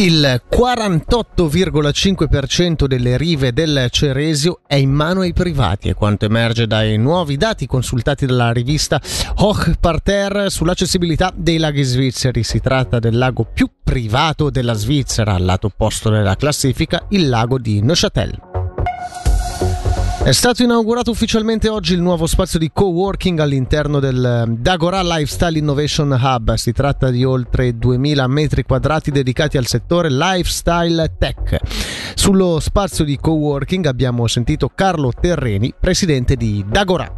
Il 48,5% delle rive del Ceresio è in mano ai privati, è quanto emerge dai nuovi dati consultati dalla rivista Hoch Parterre sull'accessibilità dei laghi svizzeri. Si tratta del lago più privato della Svizzera, al lato opposto della classifica, il lago di Neuchâtel. È stato inaugurato ufficialmente oggi il nuovo spazio di co-working all'interno del eh, Dagora Lifestyle Innovation Hub. Si tratta di oltre 2000 metri quadrati dedicati al settore lifestyle tech. Sullo spazio di co-working abbiamo sentito Carlo Terreni, presidente di Dagora.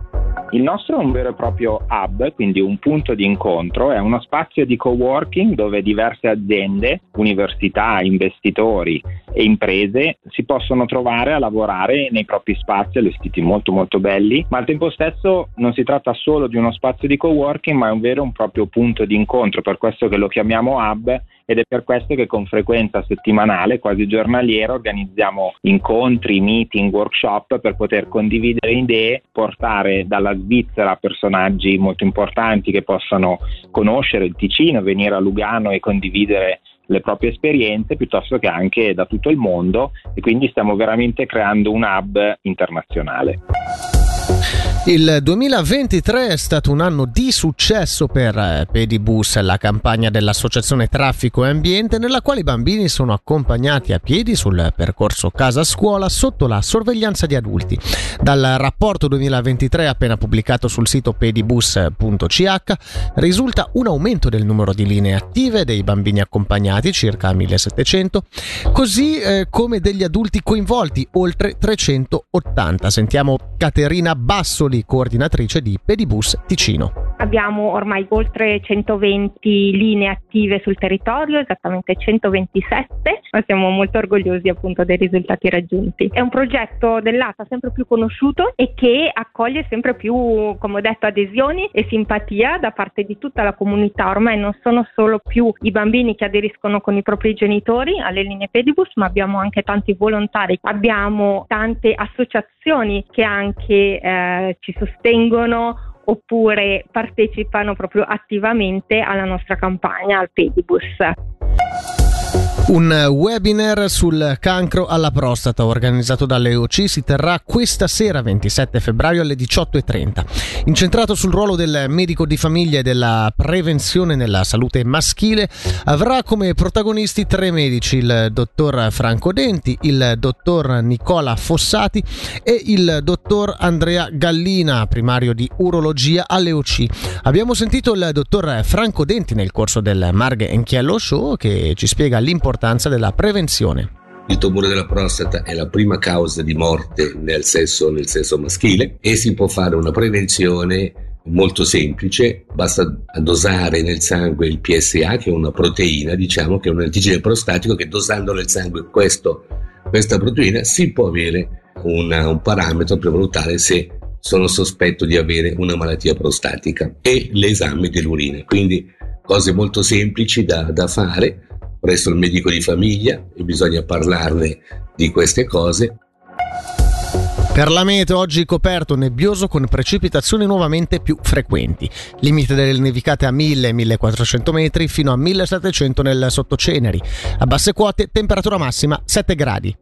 Il nostro è un vero e proprio hub, quindi un punto di incontro, è uno spazio di co-working dove diverse aziende, università, investitori e imprese si possono trovare a lavorare nei propri spazi allestiti molto molto belli, ma al tempo stesso non si tratta solo di uno spazio di co-working, ma è un vero e proprio punto di incontro, per questo che lo chiamiamo hub ed è per questo che con frequenza settimanale, quasi giornaliera, organizziamo incontri, meeting, workshop per poter condividere idee, portare dalla Svizzera personaggi molto importanti che possano conoscere il Ticino, venire a Lugano e condividere le proprie esperienze piuttosto che anche da tutto il mondo e quindi stiamo veramente creando un hub internazionale. Il 2023 è stato un anno di successo per eh, Pedibus, la campagna dell'Associazione Traffico e Ambiente, nella quale i bambini sono accompagnati a piedi sul percorso casa-scuola sotto la sorveglianza di adulti. Dal rapporto 2023 appena pubblicato sul sito pedibus.ch risulta un aumento del numero di linee attive dei bambini accompagnati, circa 1700, così eh, come degli adulti coinvolti, oltre 380. Sentiamo Caterina Basso Pizzoli, coordinatrice di Pedibus Ticino. Abbiamo ormai oltre 120 linee attive sul territorio, esattamente 127, ma siamo molto orgogliosi appunto dei risultati raggiunti. È un progetto dell'ATA sempre più conosciuto e che accoglie sempre più, come ho detto, adesioni e simpatia da parte di tutta la comunità. Ormai non sono solo più i bambini che aderiscono con i propri genitori alle linee Pedibus, ma abbiamo anche tanti volontari, abbiamo tante associazioni che anche eh, ci sostengono oppure partecipano proprio attivamente alla nostra campagna al Pedibus. Un webinar sul cancro alla prostata organizzato dall'EOC si terrà questa sera 27 febbraio alle 18.30. Incentrato sul ruolo del medico di famiglia e della prevenzione nella salute maschile, avrà come protagonisti tre medici, il dottor Franco Denti, il dottor Nicola Fossati e il dottor Andrea Gallina, primario di urologia all'EOC. Abbiamo sentito il dottor Franco Denti nel corso del Marghe Enchiello Show che ci spiega l'importanza l'importanza della prevenzione. Il tumore della prostata è la prima causa di morte nel sesso, nel sesso maschile e si può fare una prevenzione molto semplice, basta dosare nel sangue il PSA che è una proteina, diciamo che è un antigene prostatico che dosando nel sangue questo, questa proteina si può avere una, un parametro per valutare se sono sospetto di avere una malattia prostatica e l'esame dell'urina. Quindi cose molto semplici da, da fare presso il medico di famiglia e bisogna parlarne di queste cose. Per la meteo oggi coperto nebbioso con precipitazioni nuovamente più frequenti. Limite delle nevicate a 1000-1400 metri fino a 1700 nel sottoceneri. A basse quote temperatura massima 7 gradi.